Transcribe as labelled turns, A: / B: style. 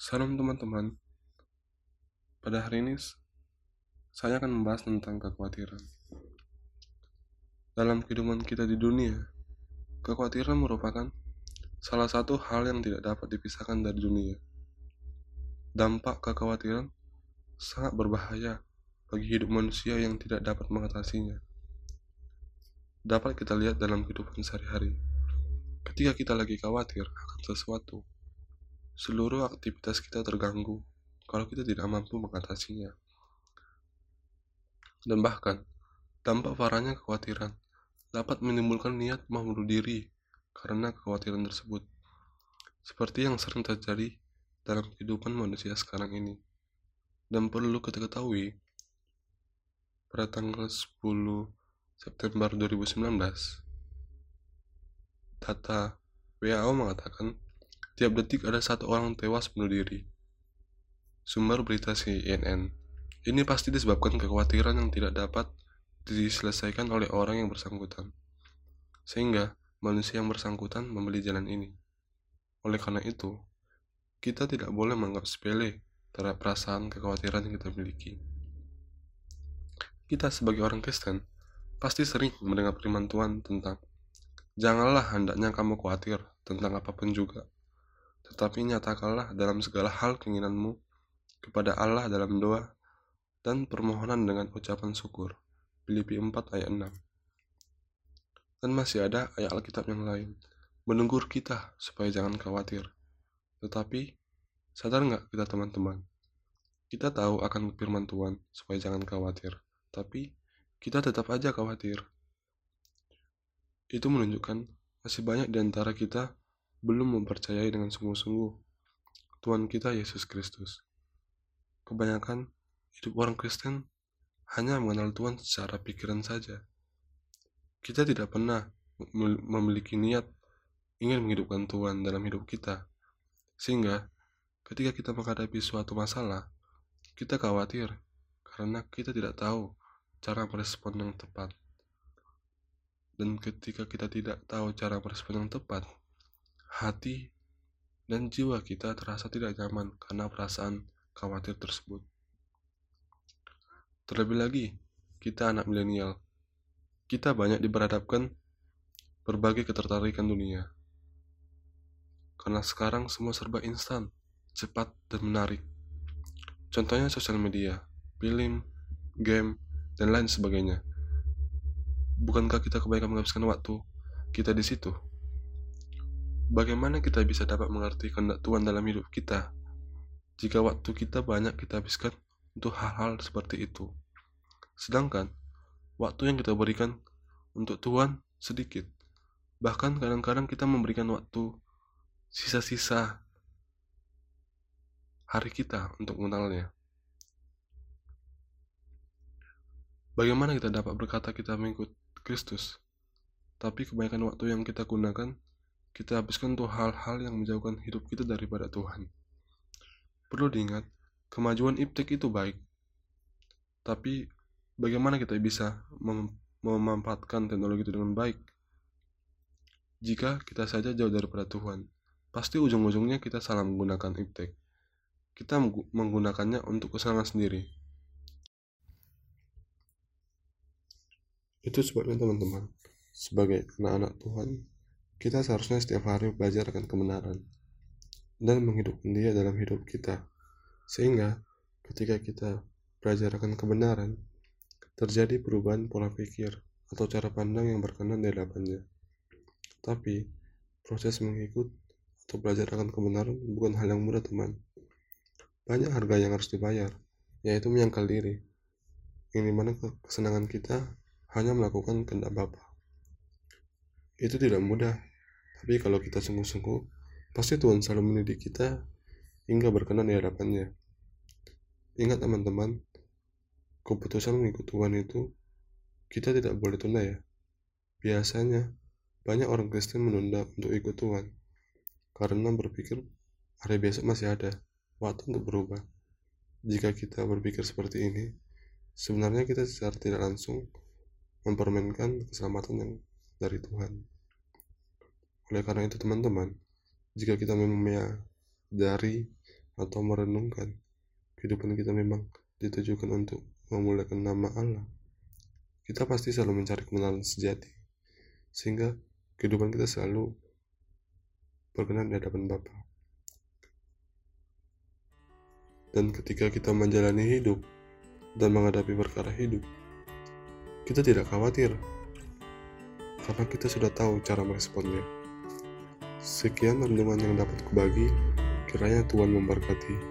A: Salam teman-teman. Pada hari ini saya akan membahas tentang kekhawatiran. Dalam kehidupan kita di dunia, kekhawatiran merupakan salah satu hal yang tidak dapat dipisahkan dari dunia. Dampak kekhawatiran sangat berbahaya bagi hidup manusia yang tidak dapat mengatasinya. Dapat kita lihat dalam kehidupan sehari-hari. Ketika kita lagi khawatir akan sesuatu, seluruh aktivitas kita terganggu kalau kita tidak mampu mengatasinya. Dan bahkan, dampak parahnya kekhawatiran dapat menimbulkan niat mau bunuh diri karena kekhawatiran tersebut. Seperti yang sering terjadi dalam kehidupan manusia sekarang ini. Dan perlu kita ketahui, pada tanggal 10 September 2019, data WHO mengatakan tiap detik ada satu orang tewas bunuh diri. Sumber berita CNN. Ini pasti disebabkan kekhawatiran yang tidak dapat diselesaikan oleh orang yang bersangkutan. Sehingga manusia yang bersangkutan membeli jalan ini. Oleh karena itu, kita tidak boleh menganggap sepele terhadap perasaan kekhawatiran yang kita miliki. Kita sebagai orang Kristen pasti sering mendengar firman Tuhan tentang Janganlah hendaknya kamu khawatir tentang apa pun juga, tetapi nyatakanlah dalam segala hal keinginanmu kepada Allah dalam doa dan permohonan dengan ucapan syukur. Filipi 4 ayat 6 Dan masih ada ayat Alkitab yang lain, menunggur kita supaya jangan khawatir. Tetapi, sadar nggak kita teman-teman? Kita tahu akan firman Tuhan supaya jangan khawatir, tapi kita tetap aja khawatir. Itu menunjukkan masih banyak di antara kita belum mempercayai dengan sungguh-sungguh Tuhan kita Yesus Kristus. Kebanyakan hidup orang Kristen hanya mengenal Tuhan secara pikiran saja. Kita tidak pernah memiliki niat ingin menghidupkan Tuhan dalam hidup kita. Sehingga ketika kita menghadapi suatu masalah, kita khawatir karena kita tidak tahu cara merespon yang tepat. Dan ketika kita tidak tahu cara merespon yang tepat, hati dan jiwa kita terasa tidak nyaman karena perasaan khawatir tersebut. Terlebih lagi, kita anak milenial. Kita banyak diberhadapkan berbagai ketertarikan dunia. Karena sekarang semua serba instan, cepat, dan menarik. Contohnya sosial media, film, game, dan lain sebagainya bukankah kita kebanyakan menghabiskan waktu kita di situ? Bagaimana kita bisa dapat mengerti kehendak Tuhan dalam hidup kita jika waktu kita banyak kita habiskan untuk hal-hal seperti itu? Sedangkan waktu yang kita berikan untuk Tuhan sedikit. Bahkan kadang-kadang kita memberikan waktu sisa-sisa hari kita untuk mengenalnya. Bagaimana kita dapat berkata kita mengikut Kristus. Tapi kebanyakan waktu yang kita gunakan, kita habiskan untuk hal-hal yang menjauhkan hidup kita daripada Tuhan. Perlu diingat, kemajuan iptek itu baik. Tapi bagaimana kita bisa mem memanfaatkan teknologi itu dengan baik? Jika kita saja jauh daripada Tuhan, pasti ujung-ujungnya kita salah menggunakan iptek. Kita menggunakannya untuk kesenangan sendiri, Itu sebabnya teman-teman, sebagai anak-anak Tuhan, kita seharusnya setiap hari belajar akan kebenaran dan menghidupkan dia dalam hidup kita. Sehingga ketika kita belajar akan kebenaran, terjadi perubahan pola pikir atau cara pandang yang berkenan di hadapannya. Tapi, proses mengikut atau belajar akan kebenaran bukan hal yang mudah teman. Banyak harga yang harus dibayar, yaitu menyangkal diri, yang di mana kesenangan kita hanya melakukan kehendak Bapa. Itu tidak mudah, tapi kalau kita sungguh-sungguh, pasti Tuhan selalu mendidik kita hingga berkenan di hadapannya. Ingat teman-teman, keputusan mengikut Tuhan itu kita tidak boleh tunda ya. Biasanya, banyak orang Kristen menunda untuk ikut Tuhan karena berpikir hari besok masih ada waktu untuk berubah. Jika kita berpikir seperti ini, sebenarnya kita secara tidak langsung mempermainkan keselamatan yang dari Tuhan. Oleh karena itu teman-teman, jika kita memang dari atau merenungkan kehidupan kita memang ditujukan untuk memuliakan nama Allah, kita pasti selalu mencari kebenaran sejati, sehingga kehidupan kita selalu berkenan di hadapan Bapa. Dan ketika kita menjalani hidup dan menghadapi perkara hidup, kita tidak khawatir karena kita sudah tahu cara meresponnya. Sekian renungan yang dapat kubagi, kiranya Tuhan memberkati.